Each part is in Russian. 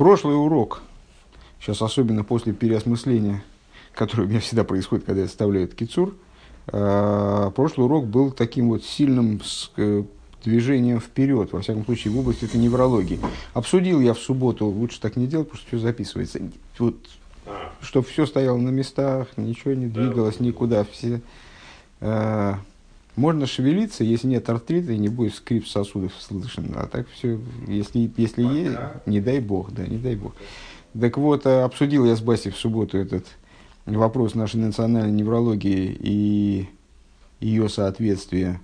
прошлый урок, сейчас особенно после переосмысления, которое у меня всегда происходит, когда я составляю кицур, э, прошлый урок был таким вот сильным э, движением вперед, во всяком случае, в области этой неврологии. Обсудил я в субботу, лучше так не делать, потому что все записывается. Вот, чтобы все стояло на местах, ничего не двигалось никуда, все... Э, можно шевелиться, если нет артрита и не будет скрип сосудов слышен. А так все, если, если есть, не дай бог, да, не дай бог. Так вот, э, обсудил я с Баси в субботу этот вопрос нашей национальной неврологии и ее соответствия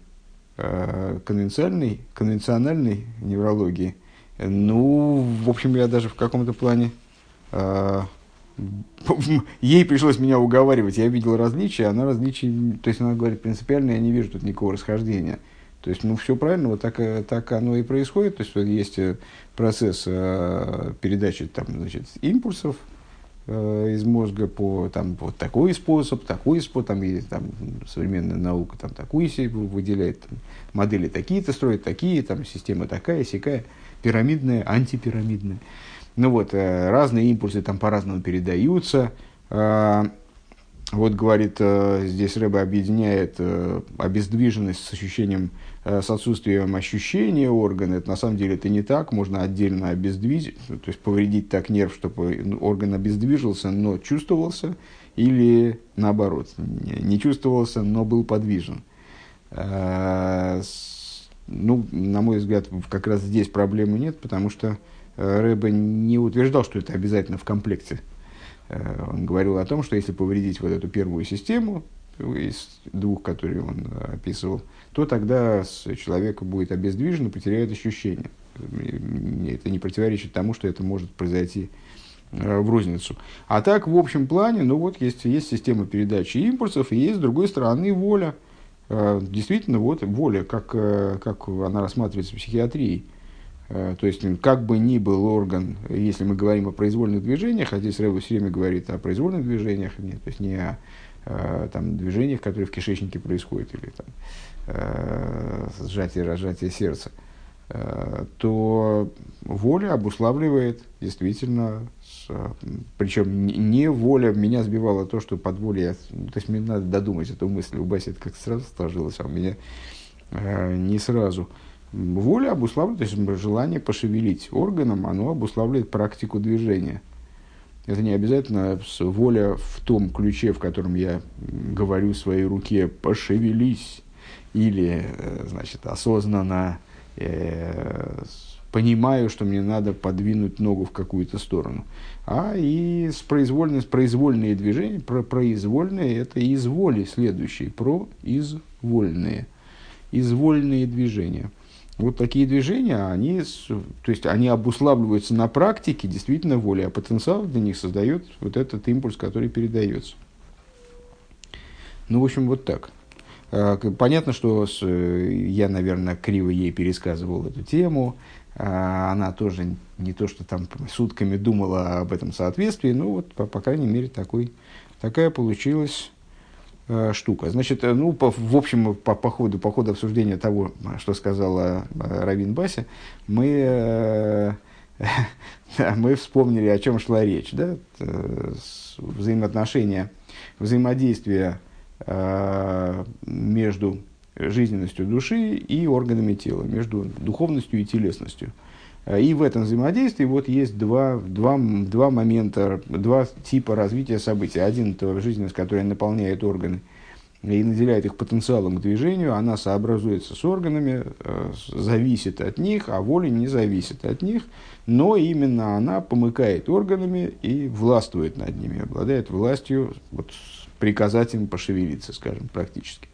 э, конвенциальной, конвенциональной неврологии. Ну, в общем, я даже в каком-то плане э, ей пришлось меня уговаривать, я видел различия, она различий, то есть она говорит, принципиально я не вижу тут никакого расхождения. То есть, ну, все правильно, вот так, так оно и происходит. То есть, вот есть э, процесс э, передачи там, значит, импульсов э, из мозга по там, вот такой способ, такой способ, там, есть, там, современная наука там, такую себе выделяет, там, модели такие-то строят, такие, там, система такая, сякая, пирамидная, антипирамидная. Ну вот, э, разные импульсы там по-разному передаются. Э, вот, говорит, э, здесь Рэба объединяет обездвиженность с ощущением, с отсутствием ощущения органа. Это на самом деле это не так. Можно отдельно обездвижить, то есть повредить так нерв, чтобы ну, орган обездвижился, но чувствовался. Или наоборот, не чувствовался, но был подвижен. Ну, на мой взгляд, как раз здесь проблемы нет, потому что Рэбе не утверждал, что это обязательно в комплекте. Э, он говорил о том, что если повредить вот эту первую систему из двух, которые он описывал, то тогда человек будет обездвижен и потеряет ощущение. Это не противоречит тому, что это может произойти э, в розницу. А так, в общем плане, ну вот есть, есть система передачи импульсов, и есть, с другой стороны, воля. Э, действительно, вот воля, как, как она рассматривается в психиатрии – то есть, как бы ни был орган, если мы говорим о произвольных движениях, а здесь Рэба все время говорит о произвольных движениях, нет, то есть не о э, там, движениях, которые в кишечнике происходят, или там, э, сжатие, разжатие сердца, то воля обуславливает действительно, причем не воля, меня сбивало то, что под волей, то есть мне надо додумать эту мысль, у Баси это как-то сразу сложилось, а у меня не сразу – Воля обуславливает, то есть желание пошевелить органом, оно обуславливает практику движения. Это не обязательно воля в том ключе, в котором я говорю своей руке «пошевелись» или, э, значит, осознанно э, понимаю, что мне надо подвинуть ногу в какую-то сторону. А и с произвольной, с произвольные движения, про произвольные – это из воли следующие, произвольные, извольные движения – вот такие движения, они, то есть они обуславливаются на практике действительно волей, а потенциал для них создает вот этот импульс, который передается. Ну, в общем, вот так. А, понятно, что я, наверное, криво ей пересказывал эту тему. А, она тоже не то, что там сутками думала об этом соответствии, но вот, по, по крайней мере, такой, такая получилась штука. Значит, э, ну, по, в общем, по, по, ходу, по ходу обсуждения того, что сказала э, Равин Бася, мы, мы вспомнили, о чем шла речь. Да? Взаимоотношения, взаимодействие между жизненностью души и органами тела, между духовностью и телесностью. И в этом взаимодействии вот есть два, два, два момента, два типа развития событий. Один – это жизненность, которая наполняет органы и наделяет их потенциалом к движению, она сообразуется с органами, э, зависит от них, а воля не зависит от них, но именно она помыкает органами и властвует над ними, обладает властью вот, приказать им пошевелиться, скажем, практически.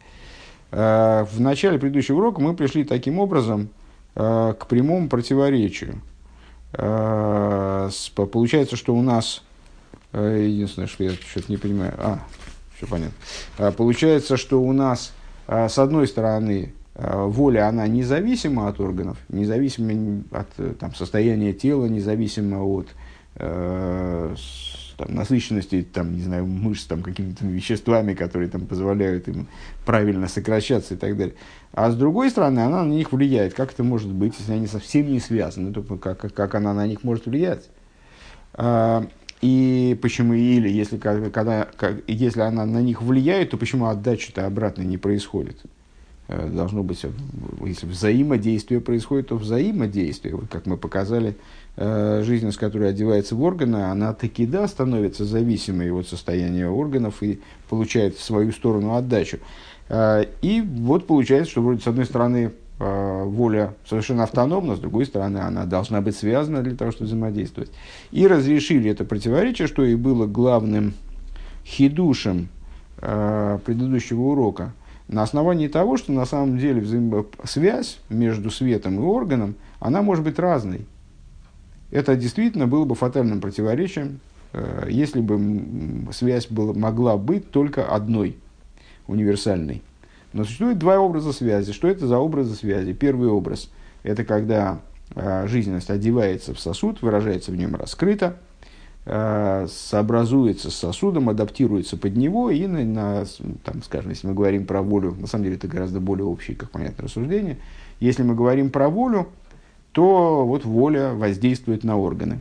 Э, в начале предыдущего урока мы пришли таким образом – Э, к прямому противоречию. Э, получается, что у нас, э, единственное, что я что-то не понимаю, а, все понятно. Получается, что у нас, с одной стороны, воля, она независима от органов, независима от там, состояния тела, независима от там, насыщенности, там, не знаю, мышц там, какими-то веществами, которые там, позволяют им правильно сокращаться и так далее. А с другой стороны, она на них влияет. Как это может быть, если они совсем не связаны? То как, как она на них может влиять? А, и почему или, если, когда, если она на них влияет, то почему отдача-то обратно не происходит? Э, должно быть, если взаимодействие происходит, то взаимодействие, вот как мы показали, э, жизненность, которая одевается в органы, она таки да становится зависимой от состояния органов и получает в свою сторону отдачу. Э, и вот получается, что вроде с одной стороны воля совершенно автономна, с другой стороны она должна быть связана для того, чтобы взаимодействовать. И разрешили это противоречие, что и было главным хидушем предыдущего урока – на основании того, что на самом деле взаимосвязь между светом и органом, она может быть разной. Это действительно было бы фатальным противоречием, э, если бы связь была, могла быть только одной, универсальной. Но существует два образа связи. Что это за образы связи? Первый образ – это когда э, жизненность одевается в сосуд, выражается в нем раскрыто – сообразуется с сосудом, адаптируется под него, и, на, на, там, скажем, если мы говорим про волю, на самом деле это гораздо более общее, как понятно, рассуждение, если мы говорим про волю, то вот воля воздействует на органы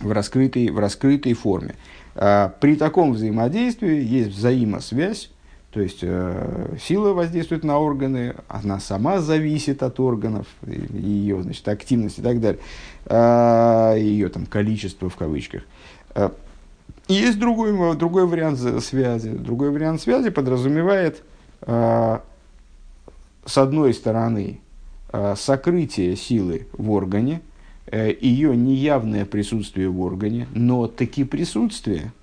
в раскрытой, в раскрытой форме. Э, при таком взаимодействии есть взаимосвязь то есть э, сила воздействует на органы, она сама зависит от органов, ее значит, активность и так далее, э, ее там, количество в кавычках. Э, есть другой, другой вариант связи. Другой вариант связи подразумевает, э, с одной стороны, э, сокрытие силы в органе, э, ее неявное присутствие в органе, но таки присутствие,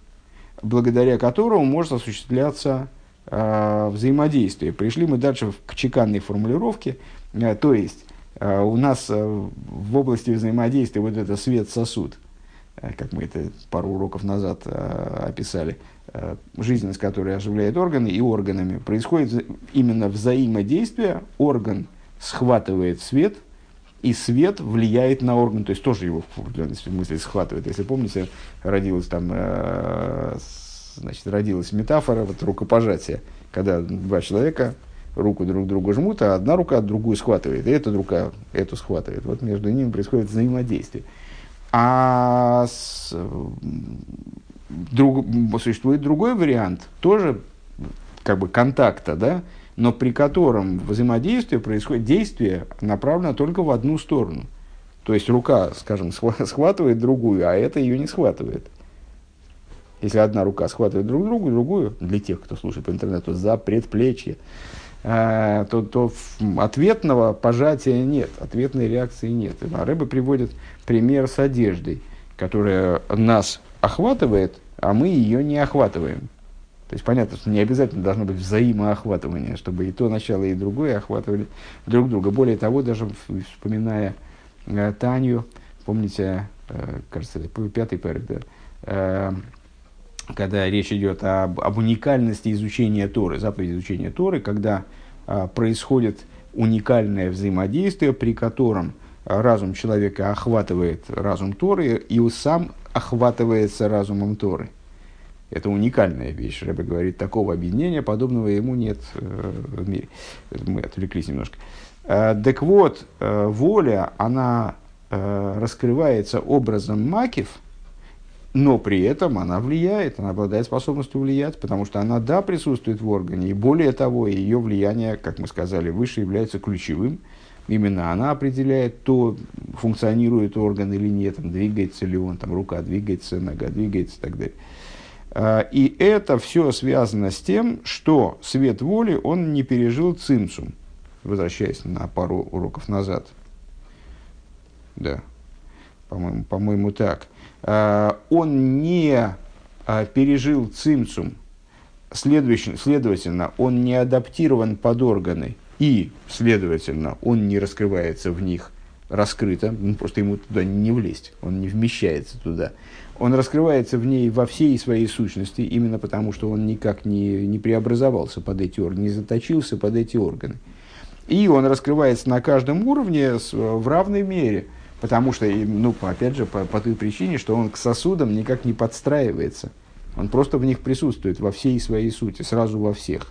благодаря которому может осуществляться э, взаимодействия. Пришли мы дальше к чеканной формулировке, э, то есть э, у нас э, в области взаимодействия вот это свет-сосуд, э, как мы это пару уроков назад э, описали, э, жизненность, которая оживляет органы и органами, происходит именно взаимодействие, орган схватывает свет, и свет влияет на орган, то есть тоже его в определенной смысле схватывает. Если помните, родилась там э, значит, родилась метафора вот, рукопожатия, когда два человека руку друг другу жмут, а одна рука другую схватывает, и эта рука эту схватывает. Вот между ними происходит взаимодействие. А с, друг, существует другой вариант, тоже как бы контакта, да, но при котором взаимодействие происходит, действие направлено только в одну сторону. То есть рука, скажем, схватывает другую, а это ее не схватывает. Если одна рука схватывает друг другу, другую, для тех, кто слушает по интернету, за предплечье, э, то, то ответного пожатия нет, ответной реакции нет. А рыба приводит пример с одеждой, которая нас охватывает, а мы ее не охватываем. То есть понятно, что не обязательно должно быть взаимоохватывание, чтобы и то начало, и другое охватывали друг друга. Более того, даже вспоминая э, Таню, помните, э, кажется, пятый парик, да, э, когда речь идет об, об уникальности изучения Торы, заповедь изучения Торы, когда а, происходит уникальное взаимодействие, при котором разум человека охватывает разум Торы, и сам охватывается разумом Торы. Это уникальная вещь. Рэбе говорит, такого объединения, подобного ему нет э, в мире. Мы отвлеклись немножко. Э, так вот, э, воля, она э, раскрывается образом макив – но при этом она влияет, она обладает способностью влиять, потому что она, да, присутствует в органе, и более того, ее влияние, как мы сказали выше, является ключевым. Именно она определяет то, функционирует орган или нет, там, двигается ли он, там, рука двигается, нога двигается и так далее. А, и это все связано с тем, что свет воли, он не пережил цимсум, возвращаясь на пару уроков назад. Да, по-моему, по-моему так. Э, он не э, пережил цимцум, следовательно, он не адаптирован под органы, и, следовательно, он не раскрывается в них раскрыто, ну, просто ему туда не влезть, он не вмещается туда. Он раскрывается в ней во всей своей сущности, именно потому, что он никак не, не преобразовался под эти органы, не заточился под эти органы. И он раскрывается на каждом уровне в равной мере – Потому что, ну, опять же, по, по той причине, что он к сосудам никак не подстраивается. Он просто в них присутствует во всей своей сути, сразу во всех.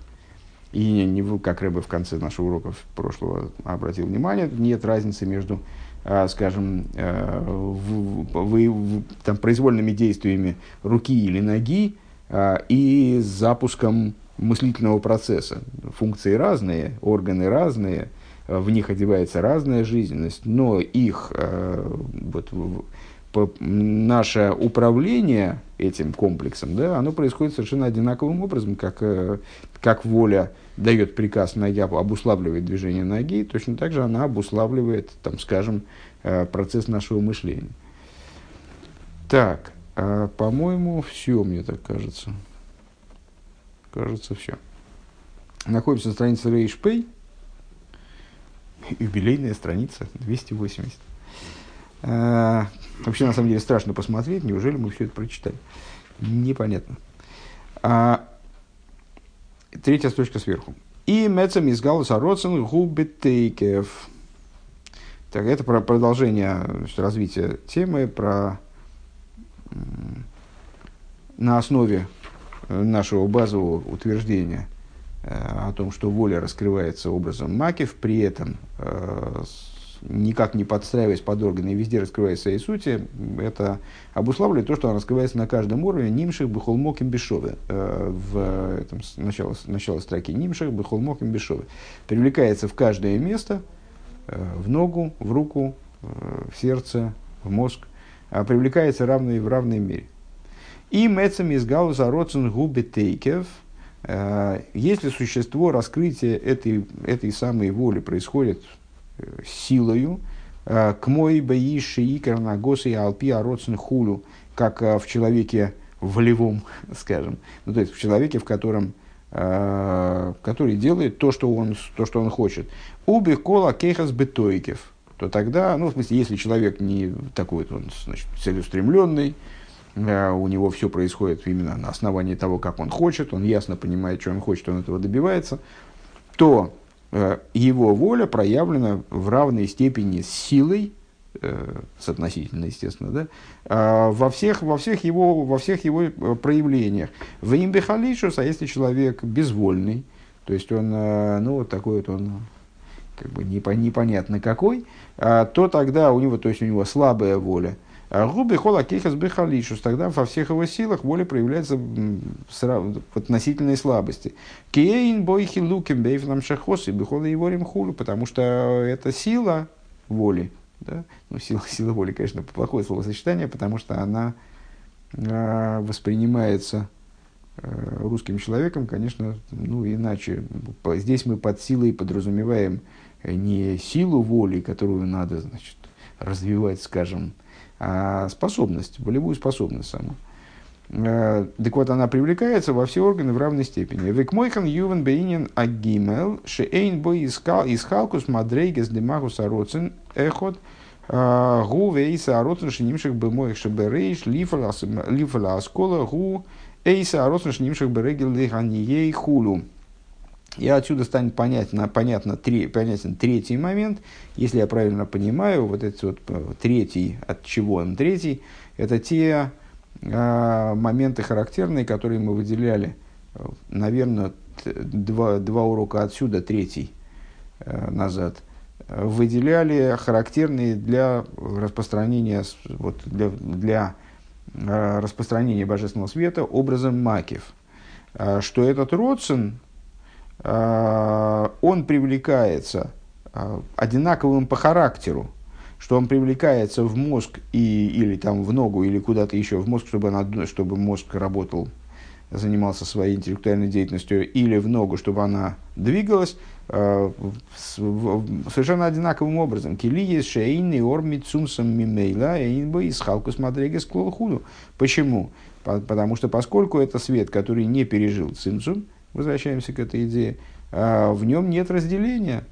И не, не, как Рэбе в конце нашего урока прошлого обратил внимание, нет разницы между скажем, в, в, в, там, произвольными действиями руки или ноги и запуском мыслительного процесса. Функции разные, органы разные, в них одевается разная жизненность, но их вот, наше управление этим комплексом, да, оно происходит совершенно одинаковым образом, как, э, как воля дает приказ ноге, обуславливает движение ноги, точно так же она обуславливает, там, скажем, э, процесс нашего мышления. Так, а, по-моему, все, мне так кажется. Кажется, все. Находимся на странице Рейшпей. Юбилейная страница, 280. А, вообще, на самом деле, страшно посмотреть, неужели мы все это прочитали. Непонятно. А, третья строчка сверху. И мецам из галуса роцен губитейкев. Так, это про продолжение развития темы про на основе нашего базового утверждения э, о том, что воля раскрывается образом макив, при этом э, никак не подстраиваясь под органы и везде раскрываясь в своей сути, это обуславливает то, что она раскрывается на каждом уровне. Нимших бихолмоким бешове э, в этом начало, начало строки. Нимших бихолмоким бешове привлекается в каждое место э, в ногу, в руку, э, в сердце, в мозг, а привлекается равной в равной мере. И мецам из гауза роцен губи тейкев, если существо раскрытия этой, этой самой воли происходит силою, э, к мой боиши и карнагосы и алпи ароцин хулю, как э, в человеке волевом, скажем, ну, то есть в человеке, в котором э, который делает то, что он, то, что он хочет. Уби кола кейхас бетойкев. То тогда, ну, в смысле, если человек не такой, он, значит, целеустремленный, у него все происходит именно на основании того, как он хочет, он ясно понимает, что он хочет, он этого добивается, то Э, его воля проявлена в равной степени с силой, э, соотносительно, естественно, да, а во, всех, во, всех его, во всех его э, проявлениях. В имбехалишус, а если человек безвольный, то есть он, ну, вот такой вот он, как бы непонятно какой, а, то тогда у него, то есть у него слабая воля – Губы хола кейхас бехалишус, тогда во всех его силах воля проявляется в относительной слабости. Кейн бойхи луким бейфнам шахос и бехола его римхулу, потому что это сила воли, да? ну, сила, сила воли, конечно, плохое словосочетание, потому что она э, воспринимается э, русским человеком, конечно, ну, иначе. Здесь мы под силой подразумеваем не силу воли, которую надо, значит, развивать, скажем, а способность, волевую способность саму. Э, так вот, она привлекается во все органы в равной степени. Векмойхан ювен бейнин агимел шеэйн бой искалкус мадрейгес демагус ароцин эхот э, гу вейса ароцин шинимших бемоих шеберейш лифала аскола гу эйса ароцин шинимших берегел лиханией хулу. И отсюда станет понятно, понятно, три, понятен третий момент. Если я правильно понимаю, вот этот вот э, третий, от чего он третий, это те э, моменты характерные, которые мы выделяли, э, наверное, два, два урока отсюда, третий э, назад, выделяли характерные для распространения, вот, для, для э, распространения божественного света образом макив. Э, что этот родствен, он привлекается а, одинаковым по характеру, что он привлекается в мозг и, или там в ногу, или куда-то еще в мозг, чтобы, она, чтобы мозг работал, занимался своей интеллектуальной деятельностью, или в ногу, чтобы она двигалась, э, совершенно одинаковым образом. Килиес шейни орми цумсом мимейла эйнбо из халкус мадрегес клолхуду. Почему? Потому что поскольку это свет, который не пережил цимсум, возвращаемся к этой идее, а в нем нет разделения.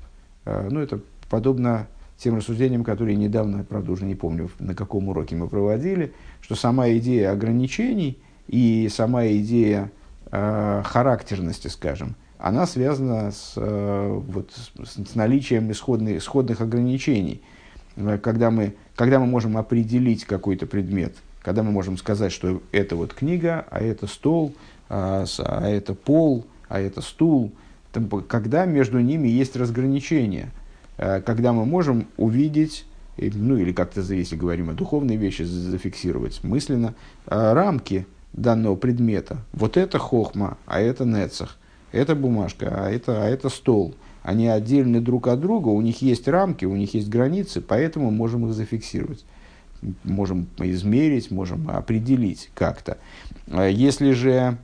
А, ну, это подобно тем рассуждениям, которые недавно, правда, уже не помню, на каком уроке мы проводили, что сама идея ограничений и сама идея э, характерности, скажем, она связана с, э, вот, с, наличием исходных, исходных ограничений. Когда мы, когда мы можем определить какой-то предмет, когда мы можем сказать, что это вот книга, а это стол, а, а это пол, а это стул, когда между ними есть разграничение, э, когда мы можем увидеть ну или как-то, если говорим о духовной вещи, зафиксировать мысленно рамки данного предмета. Вот это хохма, а это нецах, это бумажка, а это, а это стол. Они отдельны друг от друга, у них есть рамки, у них есть границы, поэтому можем их зафиксировать. Можем измерить, можем определить как-то. Если же э,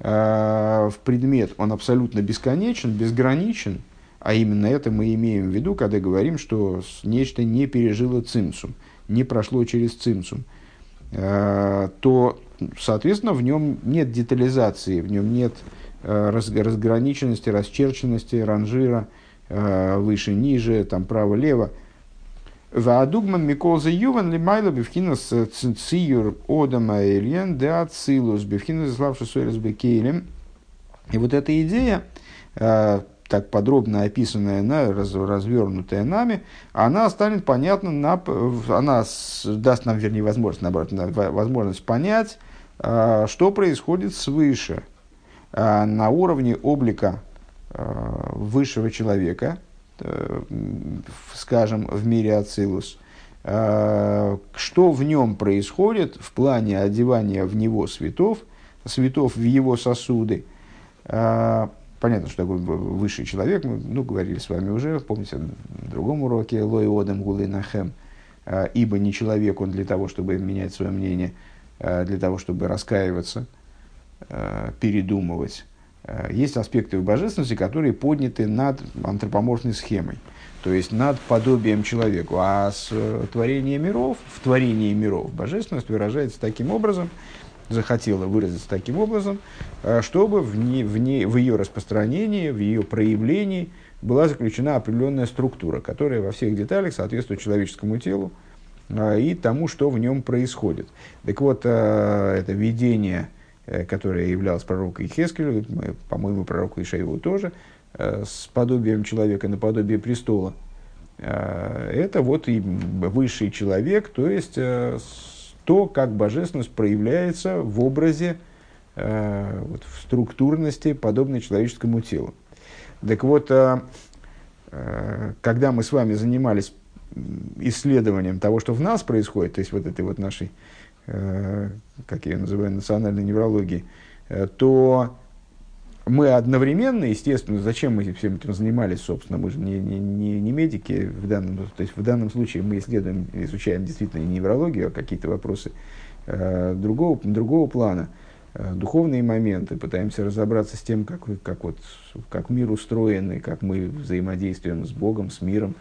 в предмет он абсолютно бесконечен, безграничен, а именно это мы имеем в виду, когда говорим, что нечто не пережило цимсум, не прошло через цимсум, э, то соответственно, в нем нет детализации, в нем нет э, разграниченности, расчерченности, ранжира, э, выше, ниже, там право-лево. Ваадугма Микол за Юван Лимайло Бевхинас Циюр Одама Эльен де Ацилус Бевхинас Славши Суэрс Бекейлем. И вот эта идея, э, так подробно описанная, на, раз, развернутая нами, она станет понятна, на, она даст нам, вернее, возможность, наоборот, возможность понять, а, что происходит свыше, на уровне облика высшего человека, э, скажем, в мире Ацилус, что в нем происходит в плане одевания в него светов, светов в его сосуды, Понятно, что такое высший человек, мы ну, говорили с вами уже, помните, в другом уроке, Гулейнахем, а, ибо не человек он для того, чтобы менять свое мнение, а, для того, чтобы раскаиваться, передумывать. Есть аспекты в божественности, которые подняты над антропоморфной схемой, то есть над подобием человеку. А с творением миров, в творении миров божественность выражается таким образом, захотела выразиться таким образом, э, чтобы в, не, в, не, в ее распространении, в ее проявлении была заключена определенная структура, которая во всех деталях соответствует человеческому телу э, и тому, что в нем происходит. Так вот, э, это видение, которое являлось пророком Ихескелю, по-моему, пророку Ишаеву тоже, с подобием человека наподобие престола, это вот и высший человек, то есть то, как божественность проявляется в образе, э, вот, в структурности, подобной человеческому телу. Так вот, э, э, когда мы с вами занимались исследованием того, что в нас происходит, то есть вот этой вот нашей, э, как я ее называю, национальной неврологии, э, то мы одновременно, естественно, зачем мы всем этим занимались, собственно, мы же не, не, не, не медики в данном, то есть в данном случае мы исследуем, изучаем действительно не неврологию, а какие-то вопросы э, другого, другого плана, э, духовные моменты, пытаемся разобраться с тем, как, как, вот, как мир устроен, и как мы взаимодействуем с Богом, с миром,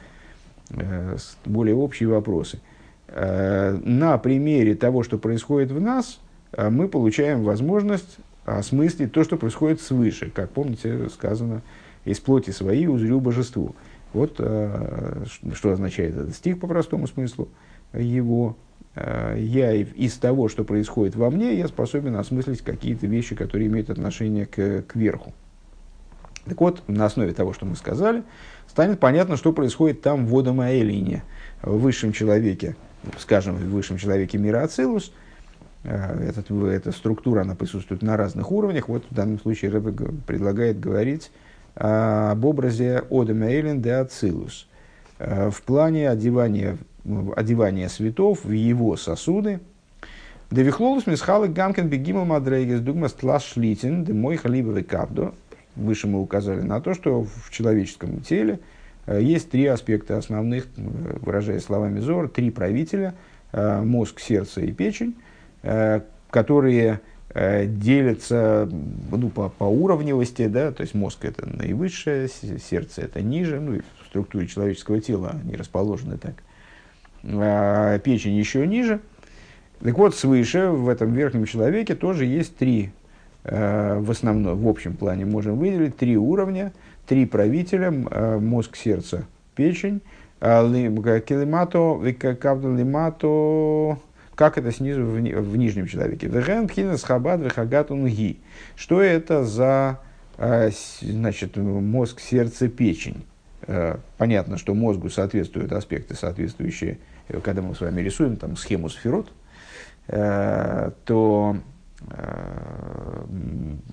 э, с более общие вопросы. Э, на примере того, что происходит в нас, э, мы получаем возможность осмыслить то, что происходит свыше. Как помните, сказано, из плоти своей узрю божеству. Вот э, что означает этот стих по простому смыслу его. Я из того, что происходит во мне, я способен осмыслить какие-то вещи, которые имеют отношение к, к верху. Так вот, на основе того, что мы сказали, станет понятно, что происходит там в Водом Аэлине, в высшем человеке, скажем, в высшем человеке мира Ацилус – Э, этот, эта структура, она присутствует на разных уровнях. Вот в данном случае Рэбе предлагает говорить об образе Одема Эйлен де Ацилус э, в плане одевания, одевания светов в его сосуды. Девихлолус мисхалы гамкен бегимал мадрейгес дугма шлитин де мой халибовый кавдо. Выше мы указали на то, что в человеческом теле э, есть три аспекта основных, выражая словами Зор, три правителя, мозг, сердце и печень Э, которые э, делятся ну, по, по уровневости, да, то есть мозг это наивысшее, сердце это ниже, ну и в структуре человеческого тела они расположены так, а печень еще ниже. Так вот, свыше в этом верхнем человеке тоже есть три, э, в основном, в общем плане можем выделить три уровня, три правителя, мозг, сердце, печень, килимато, кавдалимато, как это снизу в, нижнем человеке. Что это за э, значит, мозг, сердце, печень? Э, понятно, что мозгу соответствуют аспекты, соответствующие, э, когда мы с вами рисуем там, схему сферот, то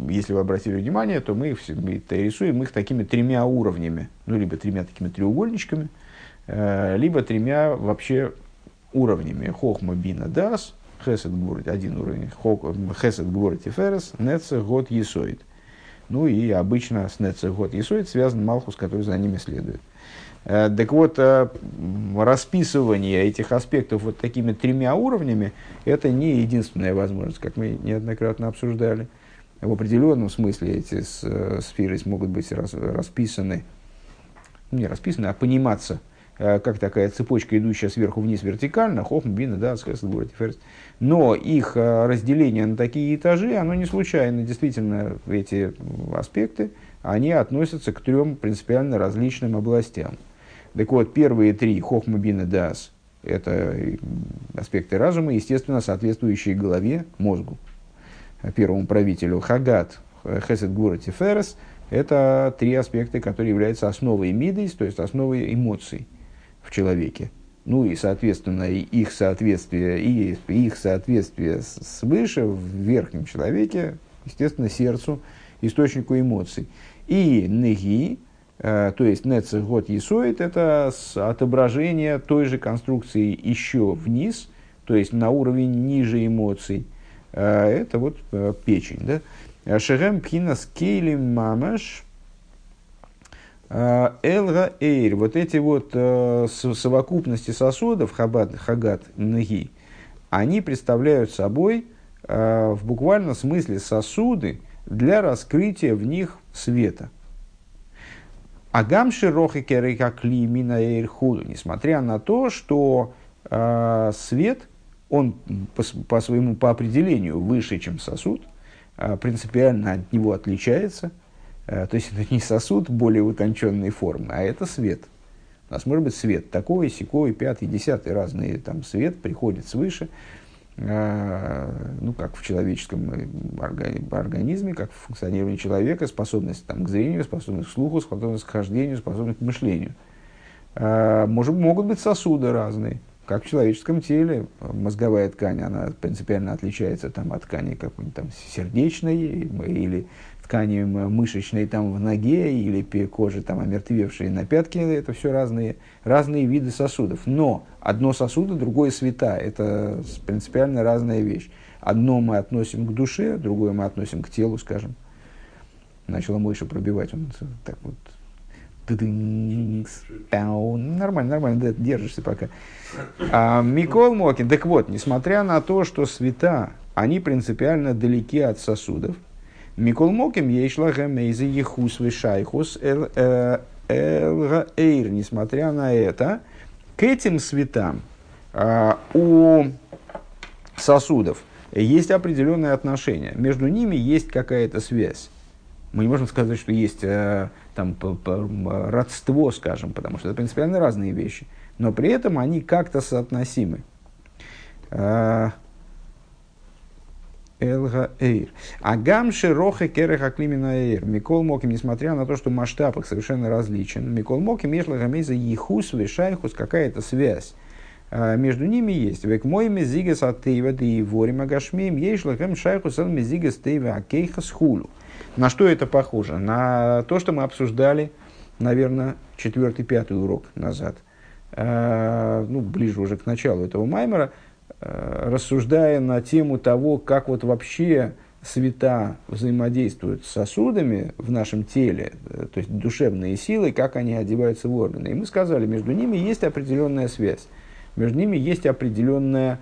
если вы обратили внимание, то мы, мы рисуем их такими тремя уровнями, ну, либо тремя такими треугольничками – либо тремя вообще уровнями. Хохма бина дас, хесед гвурит, один уровень, хесед гвурит и ферес, неце год есоид. Ну и обычно с неце год есоид связан Малхус, который за ними следует. Э, так вот, э, расписывание этих аспектов вот такими тремя уровнями, это не единственная возможность, как мы неоднократно обсуждали. В определенном смысле эти э, сферы могут быть расписаны, не расписаны, а пониматься как такая цепочка, идущая сверху вниз вертикально, хохм, бина, да, но их разделение на такие этажи, оно не случайно. Действительно, эти аспекты, они относятся к трем принципиально различным областям. Так вот, первые три хохма бина дас – это аспекты разума, естественно, соответствующие голове, мозгу, первому правителю. Хагат, хесед гура тиферес – это три аспекта, которые являются основой мидейс, то есть основой эмоций в человеке. Ну и, соответственно, их соответствие, и их соответствие свыше в верхнем человеке, естественно, сердцу, источнику эмоций. И неги, Э, то есть нецех год есоид – это отображение той же конструкции еще вниз, то есть на уровень ниже эмоций. Э, это вот э, печень. Да? Шерем пхинас кейлим мамаш элга эйр. Вот эти вот совокупности сосудов, хабат, хагат, ноги, они представляют собой в буквальном смысле сосуды для раскрытия в них света – Агам широхи как мина эрхуду, несмотря на то, что э, свет, он по, по своему, по определению выше, чем сосуд, э, принципиально от него отличается. Э, то есть это не сосуд более утонченной формы, а это свет. У нас может быть свет такой, секой, пятый, десятый, разные там свет приходит свыше. Э, ну, как в человеческом э, организме, как в функционировании человека, способность там, к зрению, способность к слуху, способность к хождению, способность к мышлению. Э, может, могут быть сосуды разные, как в человеческом теле. Мозговая ткань, она принципиально отличается там, от ткани какой-нибудь там сердечной или ткани мышечной там в ноге или кожи там омертвевшей на пятке, это все разные, разные виды сосудов. Но одно сосуды, другое света, это принципиально разная вещь. Одно мы относим к душе, другое мы относим к телу, скажем. Начала Мойша пробивать, он так вот Нормально, нормально, держишься пока. А, Микол Мокин, так вот, несмотря на то, что света, они принципиально далеки от сосудов, Микол Моким ейшлагем из ехус вишайхус элгаэйр. Несмотря на это, к этим светам а, у сосудов есть определенное отношение. Между ними есть какая-то связь. Мы не можем сказать, что есть э, там, родство, скажем, потому что это принципиально разные вещи. Но при этом они как-то соотносимы. Элга Эйр. А гамши роха кереха климина Эйр. Микол Моким, несмотря на то, что масштаб их совершенно различен, Микол Моким, ешла гамейза ехус, вишайхус, какая-то связь а, между ними есть. Век мой мезигас от тейва да и ворим агашмием ешла гам шайхус ал мезигас тейва акейха схулу. На что это похоже? На то, что мы обсуждали, наверное, четвертый, пятый урок назад. А, ну, ближе уже к началу этого маймера – рассуждая на тему того, как вот вообще света взаимодействуют с сосудами в нашем теле, э, то есть душевные силы, как они одеваются в органы. И мы сказали, между ними есть определенная связь, между ними есть определенное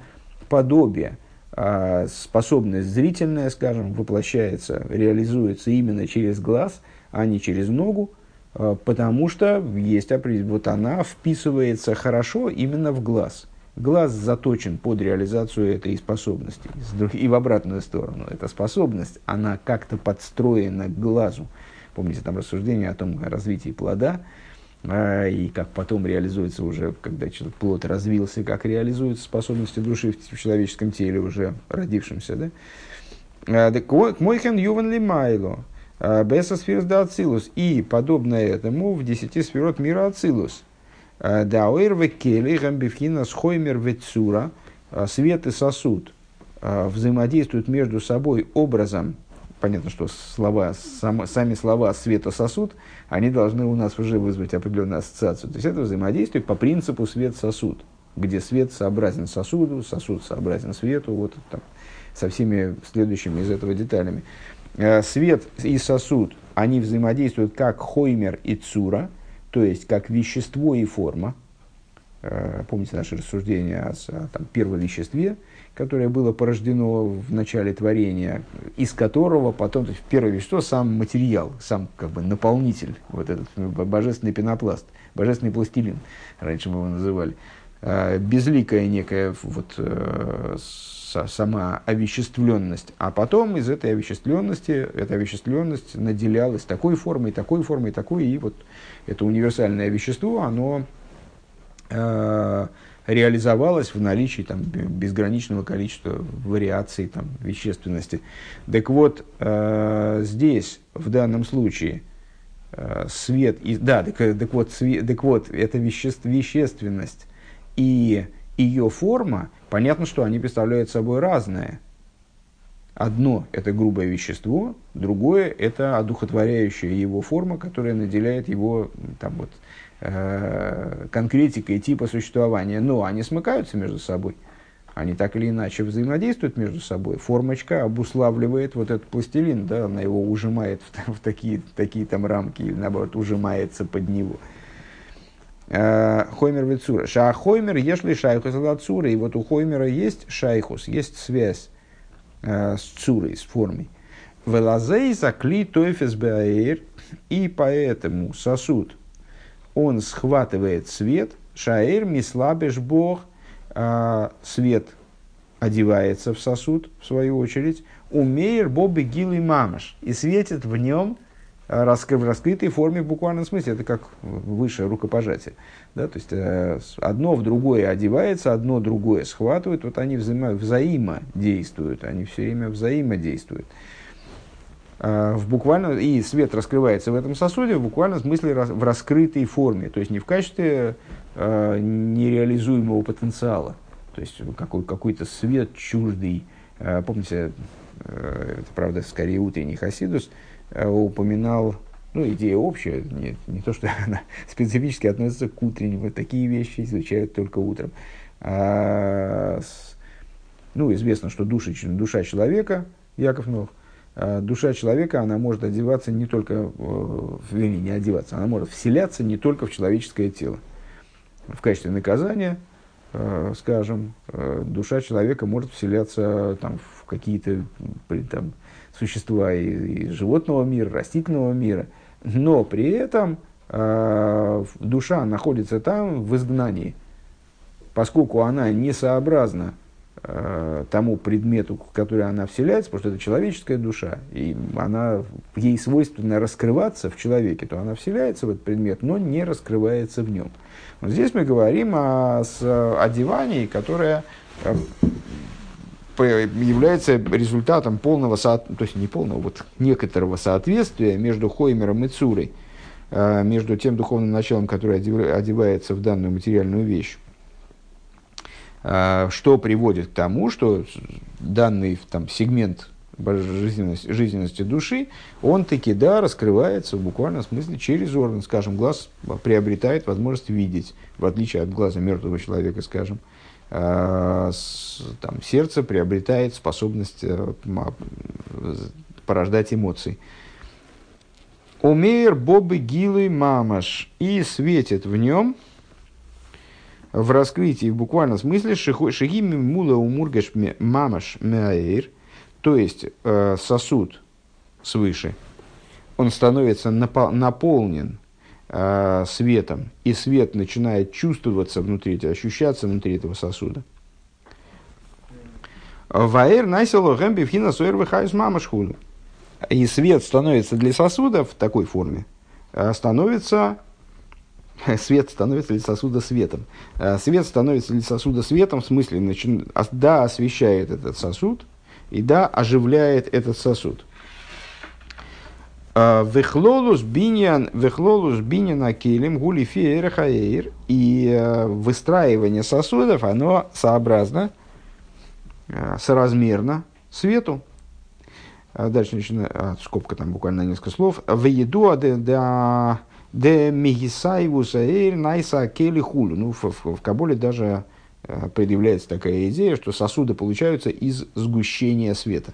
подобие, а способность зрительная, скажем, воплощается, реализуется именно через глаз, а не через ногу, э, потому что есть, вот она вписывается хорошо именно в глаз – глаз заточен под реализацию этой способности. И в обратную сторону. Эта способность, она как-то подстроена к глазу. Помните там рассуждение о том о развитии плода, э, и как потом реализуется уже, когда плод развился, как реализуются способности души в, человеческом теле, уже родившемся. Да? Э, Мойхен ювен ли майло, э, беса сферс да ацилус. И подобное этому в десяти сферот мира ацилус – Дауэр векели гамбифхина схоймер вецура. Свет и сосуд взаимодействуют между собой образом понятно, что слова, сам, сами слова света-сосуд, они должны у нас уже вызвать определенную ассоциацию. То есть это взаимодействие по принципу свет-сосуд, где свет сообразен сосуду, сосуд сообразен свету, вот там, со всеми следующими из этого деталями. Э, свет и сосуд, они взаимодействуют как хоймер и цура, то есть как вещество и форма. Э, помните наше рассуждение о, о там, первом веществе, которое было порождено в начале творения, из которого потом, то есть первое вещество, сам материал, сам как бы наполнитель, вот этот божественный пенопласт, божественный пластилин, раньше мы его называли, э, безликая некая вот, э, сама овеществленность, а потом из этой овеществленности, эта овеществленность наделялась такой формой, такой формой, такой, и вот это универсальное вещество, оно э, реализовалось в наличии там, безграничного количества вариаций там, вещественности. Так вот, э, здесь, в данном случае, э, свет, и, да, так, так, вот, свет, так вот, это веществ, вещественность и ее форма, понятно, что они представляют собой разное. Одно – это грубое вещество, другое – это одухотворяющая его форма, которая наделяет его там, вот, э, конкретикой типа существования. Но они смыкаются между собой. Они так или иначе взаимодействуют между собой. Формочка обуславливает вот этот пластилин, да, она его ужимает в, в такие, такие там рамки, или наоборот, ужимается под него. Хоймер Вицура. Ша Хоймер, если шайхус Цура. И вот у Хоймера есть шайхус, есть связь э, с Цурой, с формой. Велазей закли тойфес беаэр. И поэтому сосуд, он схватывает свет. Шаэр мислабеш бог. Э, свет одевается в сосуд, в свою очередь. Умеер бобы гилы мамаш. И светит в нем в раскрытой форме в буквальном смысле. Это как высшее рукопожатие. Да? То есть э, одно в другое одевается, одно другое схватывает. Вот они взаимо, взаимодействуют, они все время взаимодействуют. Э, в буквально, и свет раскрывается в этом сосуде в буквальном смысле в раскрытой форме. То есть не в качестве э, нереализуемого потенциала. То есть какой, какой-то свет чуждый. Э, помните, это правда скорее утренний Хасидус, упоминал, ну, идея общая, не, не то, что она специфически относится к утренним, вот такие вещи изучают только утром. А, с, ну, известно, что души, душа человека, Яков Нов, а, душа человека, она может одеваться не только, вернее, не одеваться, она может вселяться не только в человеческое тело. В качестве наказания, э, скажем, э, душа человека может вселяться там, в какие-то там, существа из, животного мира, растительного мира, но при этом э, душа находится там в изгнании, поскольку она несообразна э, тому предмету, в который она вселяется, потому что это человеческая душа, и она, ей свойственно раскрываться в человеке, то она вселяется в этот предмет, но не раскрывается в нем. Вот здесь мы говорим о, о одевании, которое является результатом полного, то есть не полного, вот некоторого соответствия между Хоймером и Цурой, а, между тем духовным началом, которое одевается в данную материальную вещь. А, что приводит к тому, что данный там, сегмент жизненности, жизненности души, он таки, да, раскрывается в буквальном смысле через орган, скажем, глаз приобретает возможность видеть, в отличие от глаза мертвого человека, скажем. Э, там, сердце приобретает способность э, порождать эмоции. Умеер бобы гилы мамаш и светит в нем в раскрытии в буквальном смысле шигими мула умургаш мамаш мяир, то есть э, сосуд свыше, он становится наполнен э, светом, и свет начинает чувствоваться внутри, ощущаться внутри этого сосуда. Ваэр найсело гэмби фина суэр выхаюс мамашхуду. И свет становится для сосуда в такой форме, э, становится свет становится для сосуда светом. Э, свет становится для сосуда светом, в смысле, начи... да, освещает этот сосуд, и да, оживляет этот сосуд. А, вехлолус биньян, вехлолус биньян акелем гули феер И э, выстраивание сосудов, оно сообразно, э, соразмерно свету. А дальше начинается, а, скобка там буквально несколько слов. В еду де де мегисайвуса эйр найса кели хулю. Ну, в, в, в Кабуле даже э, предъявляется такая идея, что сосуды получаются из сгущения света.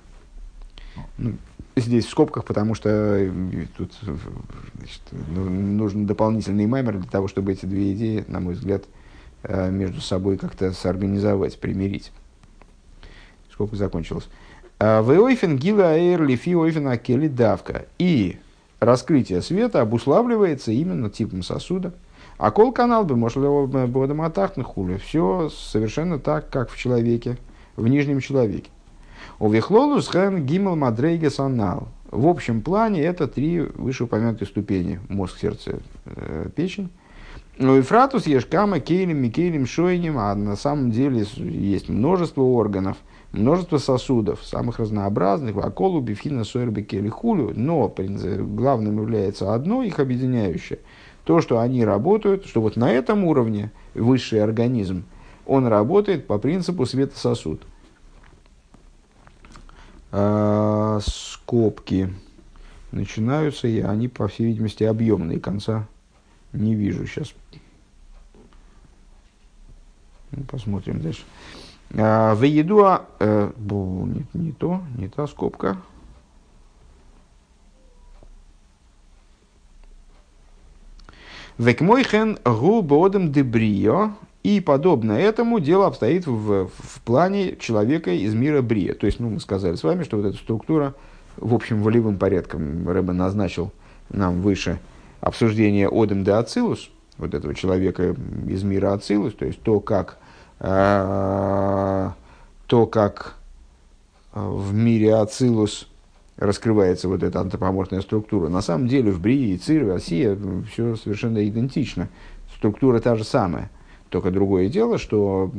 Ну, здесь в скобках, потому что э, тут значит, ну, нужен дополнительный маймер для того, чтобы эти две идеи, на мой взгляд, э, между собой как-то соорганизовать, примирить. Сколько закончилось. «А Вейофен гила эйр давка. И раскрытие света обуславливается именно типом сосуда. А кол канал бы может бодом атахтных хули. Все совершенно так, как в человеке, в нижнем человеке. У Вихлолус хэн гимл мадрейгес анал. В общем плане это три вышеупомянутые ступени. Мозг, сердце, э, печень. Ну и фратус ешкама, кейлем, микейлем, шойнем, а на самом деле есть множество органов, множество сосудов, самых разнообразных, аколу, бифхина, сойрбе, кели, хулю, но главным является одно их объединяющее, то, что они работают, что вот на этом уровне высший организм, он работает по принципу светососуд. Э, скобки начинаются, и они, по всей видимости, объемные. Конца не вижу сейчас. Ну, посмотрим дальше. В еду, э, не, не то, не та скобка. Векмойхен гу бодем дебрио и подобно этому дело обстоит в, в плане человека из мира Брия. То есть, ну, мы сказали с вами, что вот эта структура, в общем, волевым порядком Рэбе назначил нам выше обсуждение Одем де Ацилус, вот этого человека из мира Ацилус, то есть то, как, э, то, как в мире Ацилус раскрывается вот эта антропоморфная структура. На самом деле в Брии, Цирве, Осия все совершенно идентично. Структура та же самая. Только другое дело, что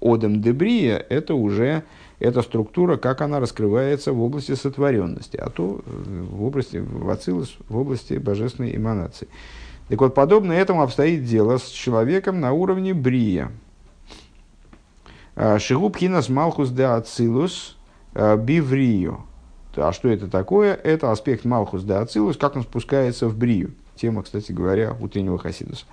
Одем Дебрия – это уже эта структура, как она раскрывается в области сотворенности, а то э, в области, в Ацилус, в области божественной эманации. Так вот, подобно этому обстоит дело с человеком на уровне Брия. А, Шигубхинас Малхус де Ацилус а, Биврию. А что это такое? Это аспект Малхус де Ацилус, как он спускается в Брию. Тема, кстати говоря, утреннего Хасидуса.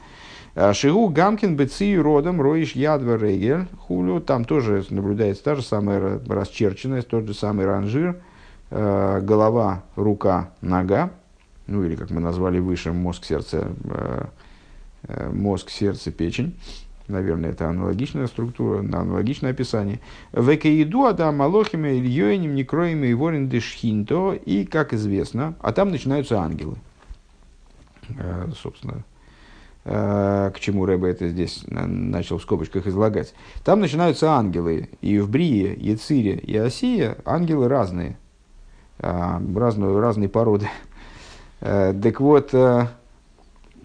А Шигу Гамкин Беци родом Роиш Ядва Регель Хулю. Там тоже наблюдается та же самая расчерченность, тот же самый ранжир. Э, голова, рука, нога. Ну или, как мы назвали выше, мозг, сердце, э, э, мозг, сердце, печень. Наверное, это аналогичная структура, аналогичное описание. Векаиду адам малохими ильёйним некроями и ворин дешхинто. И, как известно, а там начинаются ангелы. Собственно, Э, к чему Рэбе это здесь начал в скобочках излагать. Там начинаются ангелы. И в Брие, Яцире и Осия ангелы разные. Э, разные, разные породы. Э, так вот,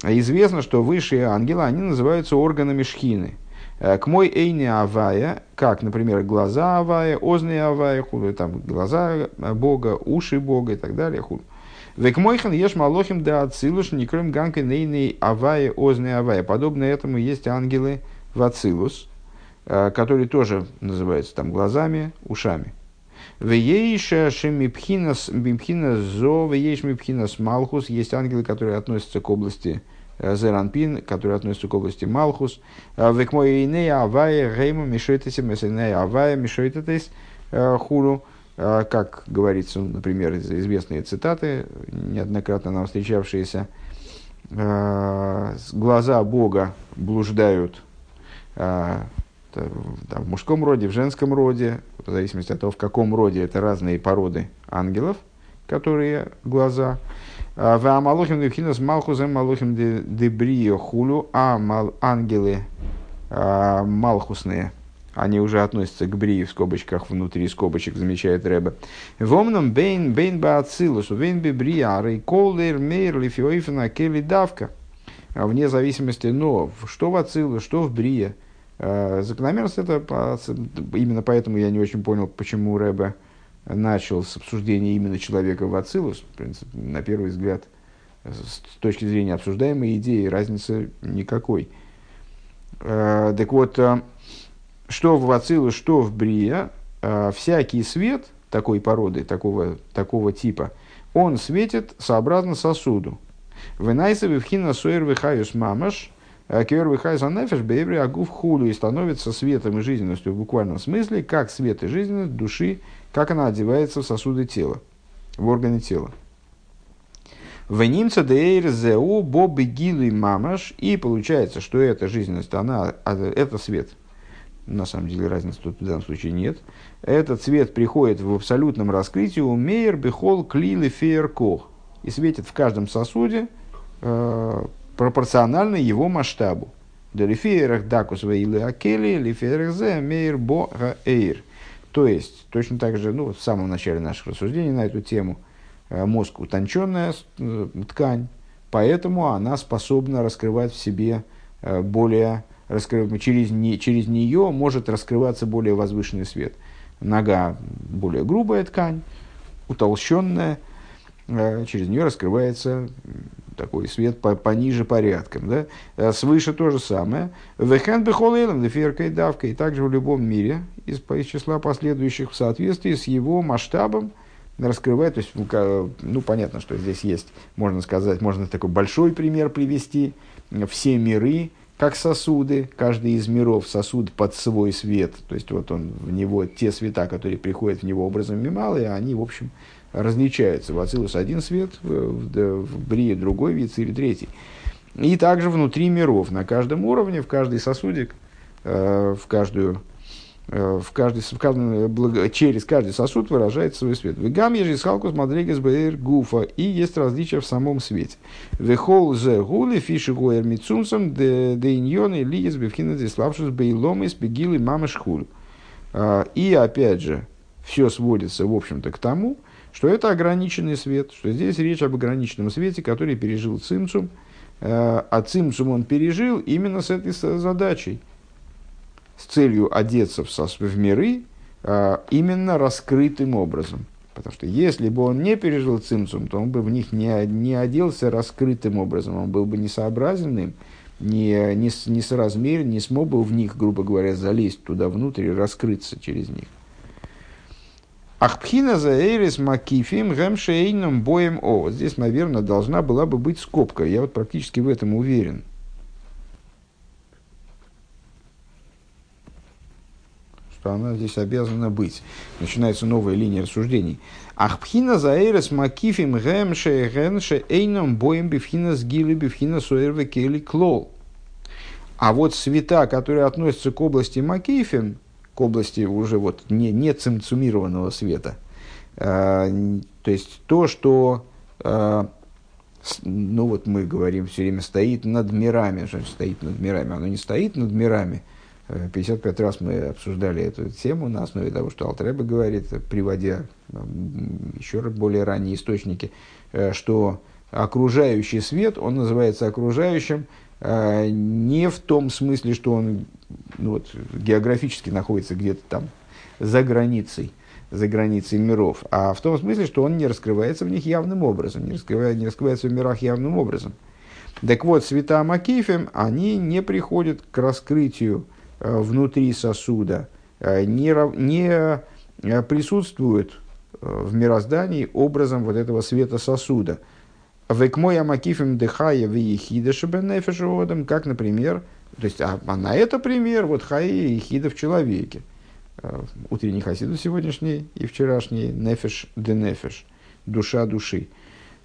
известно, что высшие ангелы, они называются органами шхины. К мой эйни авая, как, например, глаза авая, озные авая, там глаза Бога, уши Бога и так далее. Худ. Векмойхан ешь малохим да ацилуш, не кроем ганка нейный авая, озный авая. Подобно этому есть ангелы в ацилус, э, которые тоже называются там глазами, ушами. Веейша шемипхинас зо, веейш мипхинас малхус. Есть ангелы, которые относятся к области э, Зеранпин, которые относятся к области Малхус. Э, Векмойнея авая гейму мишойтесим, авая мишойтетес хуру. А, как говорится, например, известные цитаты, неоднократно нам встречавшиеся, а, глаза Бога блуждают а, в мужском роде, в женском роде, в зависимости от того, в каком роде это разные породы ангелов, которые глаза. В Амалохим Девхинас Малхузем Малохим Дебрио Хулю, а ангелы малхусные – они уже относятся к брии в скобочках, внутри скобочек, замечает Рэбе. Вомном бейн бейн баацилус, вейн би брияры, колдер мейр лифиоифена кели давка. А вне зависимости, но что в ацилус, что в брия. А, закономерность это, именно поэтому я не очень понял, почему Рэбе начал с обсуждения именно человека в ацилус. В принципе, на первый взгляд, с точки зрения обсуждаемой идеи, разницы никакой. Так вот, что в Ацилу, что в Брия, э, всякий свет, такой породы, такого, такого типа, он светит сообразно сосуду. Венайса вивхина суэр вихаюс мамаш, а кер вихаюс анефеш бейбри агув хулю и становится светом и жизненностью в буквальном смысле, как свет и жизненность души, как она одевается в сосуды тела, в органы тела. Венимца дейр зеу бобы гилы мамаш. И получается, что эта жизненность, она, а, это свет. На самом деле разницы тут в данном случае нет. Этот свет приходит в абсолютном раскрытии у мейер бихол клилы фейеркох. И светит в каждом сосуде э, пропорционально его масштабу. Делифеерах дакус вейлы акели, лифеерах зе мейер бо. То есть, точно так же, ну, в самом начале наших рассуждений на эту тему – Э, мозг утонченная э, ткань, поэтому она способна раскрывать в себе э, более, раскрыв, через, не, через нее может раскрываться более возвышенный свет. Нога более грубая ткань, утолщенная, через нее раскрывается такой свет по, пониже порядком. Да? Свыше то же самое. Вехен бехолейлом, деферкой давкой. Также в любом мире из, из числа последующих в соответствии с его масштабом, раскрывает, то есть, ну, понятно, что здесь есть, можно сказать, можно такой большой пример привести, все миры, как сосуды, каждый из миров сосуд под свой свет, то есть, вот он, в него, те света, которые приходят в него образом мималы, они, в общем, различаются. В Ацилус один свет, в, в, в Брие другой вид или третий. И также внутри миров, на каждом уровне, в каждый сосудик, э, в каждую в каждый, в каждый, через каждый сосуд выражает свой свет. Вегам ежискалкус мадригес бэйр гуфа. И есть различия в самом свете. Вехол зе гули фиши гоер мицунсом де иньоны лиес бевхина диславшус бейломис бегилы мамаш хул. А, и опять же, все сводится, в общем-то, к тому, что это ограниченный свет, что здесь речь об ограниченном свете, который пережил цимцум, э, а цимцум он пережил именно с этой задачей – с целью одеться в, в миры а, именно раскрытым образом. Потому что если бы он не пережил цимцум, то он бы в них не, не оделся раскрытым образом, он был бы несообразным, не, не, не соразмерен, не смог бы в них, грубо говоря, залезть туда внутрь и раскрыться через них. Ахпхина за эрис макифим гэмшейном боем о. Здесь, наверное, должна была бы быть скобка. Я вот практически в этом уверен. Что она здесь обязана быть. Начинается новая линия рассуждений. Ахпхина заэрес макифим гэмше гэнше эйном боем бифхина сгили бифхина суэрве кели клол. А вот света, которые относятся к области макифим, к области уже вот не, не цимцумированного света, э, то есть то, что э, ну вот мы говорим все время, стоит над мирами, что стоит над мирами, оно не стоит над мирами, 55 раз мы обсуждали эту тему на основе того, что Алтреба говорит, приводя еще более ранние источники, э, что окружающий свет, он называется окружающим э, не в том смысле, что он ну вот, географически находится где-то там за границей, за границей миров, а в том смысле, что он не раскрывается в них явным образом, не, раскрывается, не раскрывается в мирах явным образом. Так вот, света Макифем, они не приходят к раскрытию внутри сосуда э, не, не э, присутствует в мироздании образом вот этого света сосуда. Векмой амакифим дыхая в ехида шабенефешеводом, как, например, то есть, а, а на это пример, вот хая и ехида в человеке. Утренний хасиду сегодняшний и вчерашний нефеш де нефеш, душа души.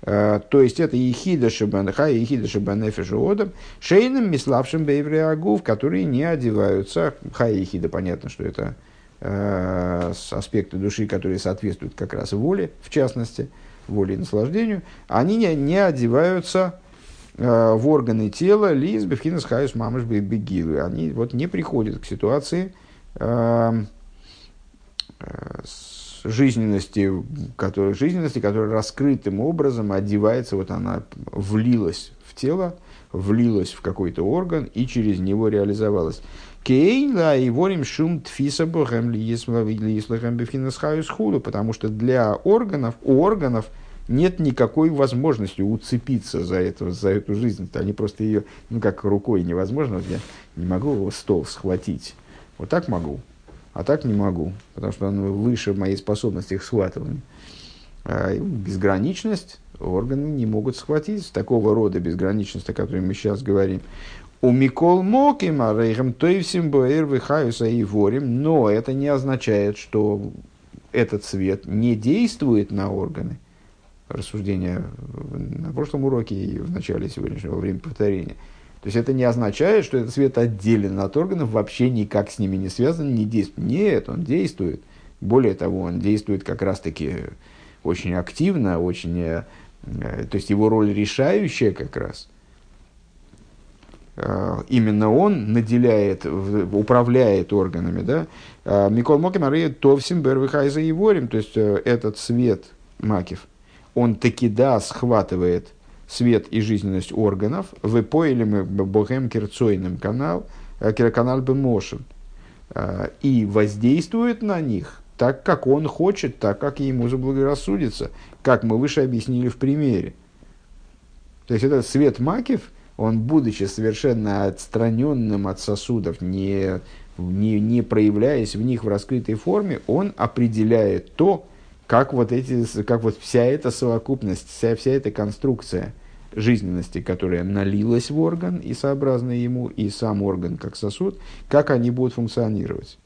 Э, то есть это ехида шабанха, ехида шабанефеша одам, шейным миславшим бейвреагув, которые не одеваются. Хай ехида, понятно, что это э, аспекты души, которые соответствуют как раз воле, в частности, воле и наслаждению, они не, не одеваются э, в органы тела, лиз, бифхинас, хаюс, мамыш, бегилы. Они вот не приходят к ситуации э, э, жизненности, которая, жизненности, которая раскрытым образом одевается, вот она влилась в тело, влилась в какой-то орган и через него реализовалась. Кейла и ворим шум тфиса богем худу, потому что для органов, у органов нет никакой возможности уцепиться за эту, за эту жизнь. Они просто ее, ну как рукой невозможно, вот я не могу стол схватить. Вот так могу. А так не могу, потому что он выше моей способности их схватывания. А, безграничность органы не могут схватить, такого рода безграничность, о которой мы сейчас говорим. У Микол Моким, Арейхам Тойвсим Боэр Вихаюса и Ворим, но это не означает, что этот свет не действует на органы. Рассуждение на прошлом уроке и в начале сегодняшнего времени повторения. То есть это не означает, что этот свет отделен от органов, вообще никак с ними не связан, не действует. Нет, он действует. Более того, он действует как раз-таки очень активно, очень, э, то есть его роль решающая как раз. Э, именно он наделяет, управляет органами. Да? Э, Микол Мокимар Товсим Бервихайза и Ворим, то есть этот свет Макив, он таки да схватывает свет и жизненность органов, в поэлем богем керцойным канал, канал бемошен, и воздействует на них так, как он хочет, так, как ему заблагорассудится, как мы выше объяснили в примере. То есть этот свет макив, он, будучи совершенно отстраненным от сосудов, не, не, не проявляясь в них в раскрытой форме, он определяет то, как вот, эти, как вот вся эта совокупность, вся, вся эта конструкция жизненности, которая налилась в орган и сообразно ему, и сам орган как сосуд, как они будут функционировать.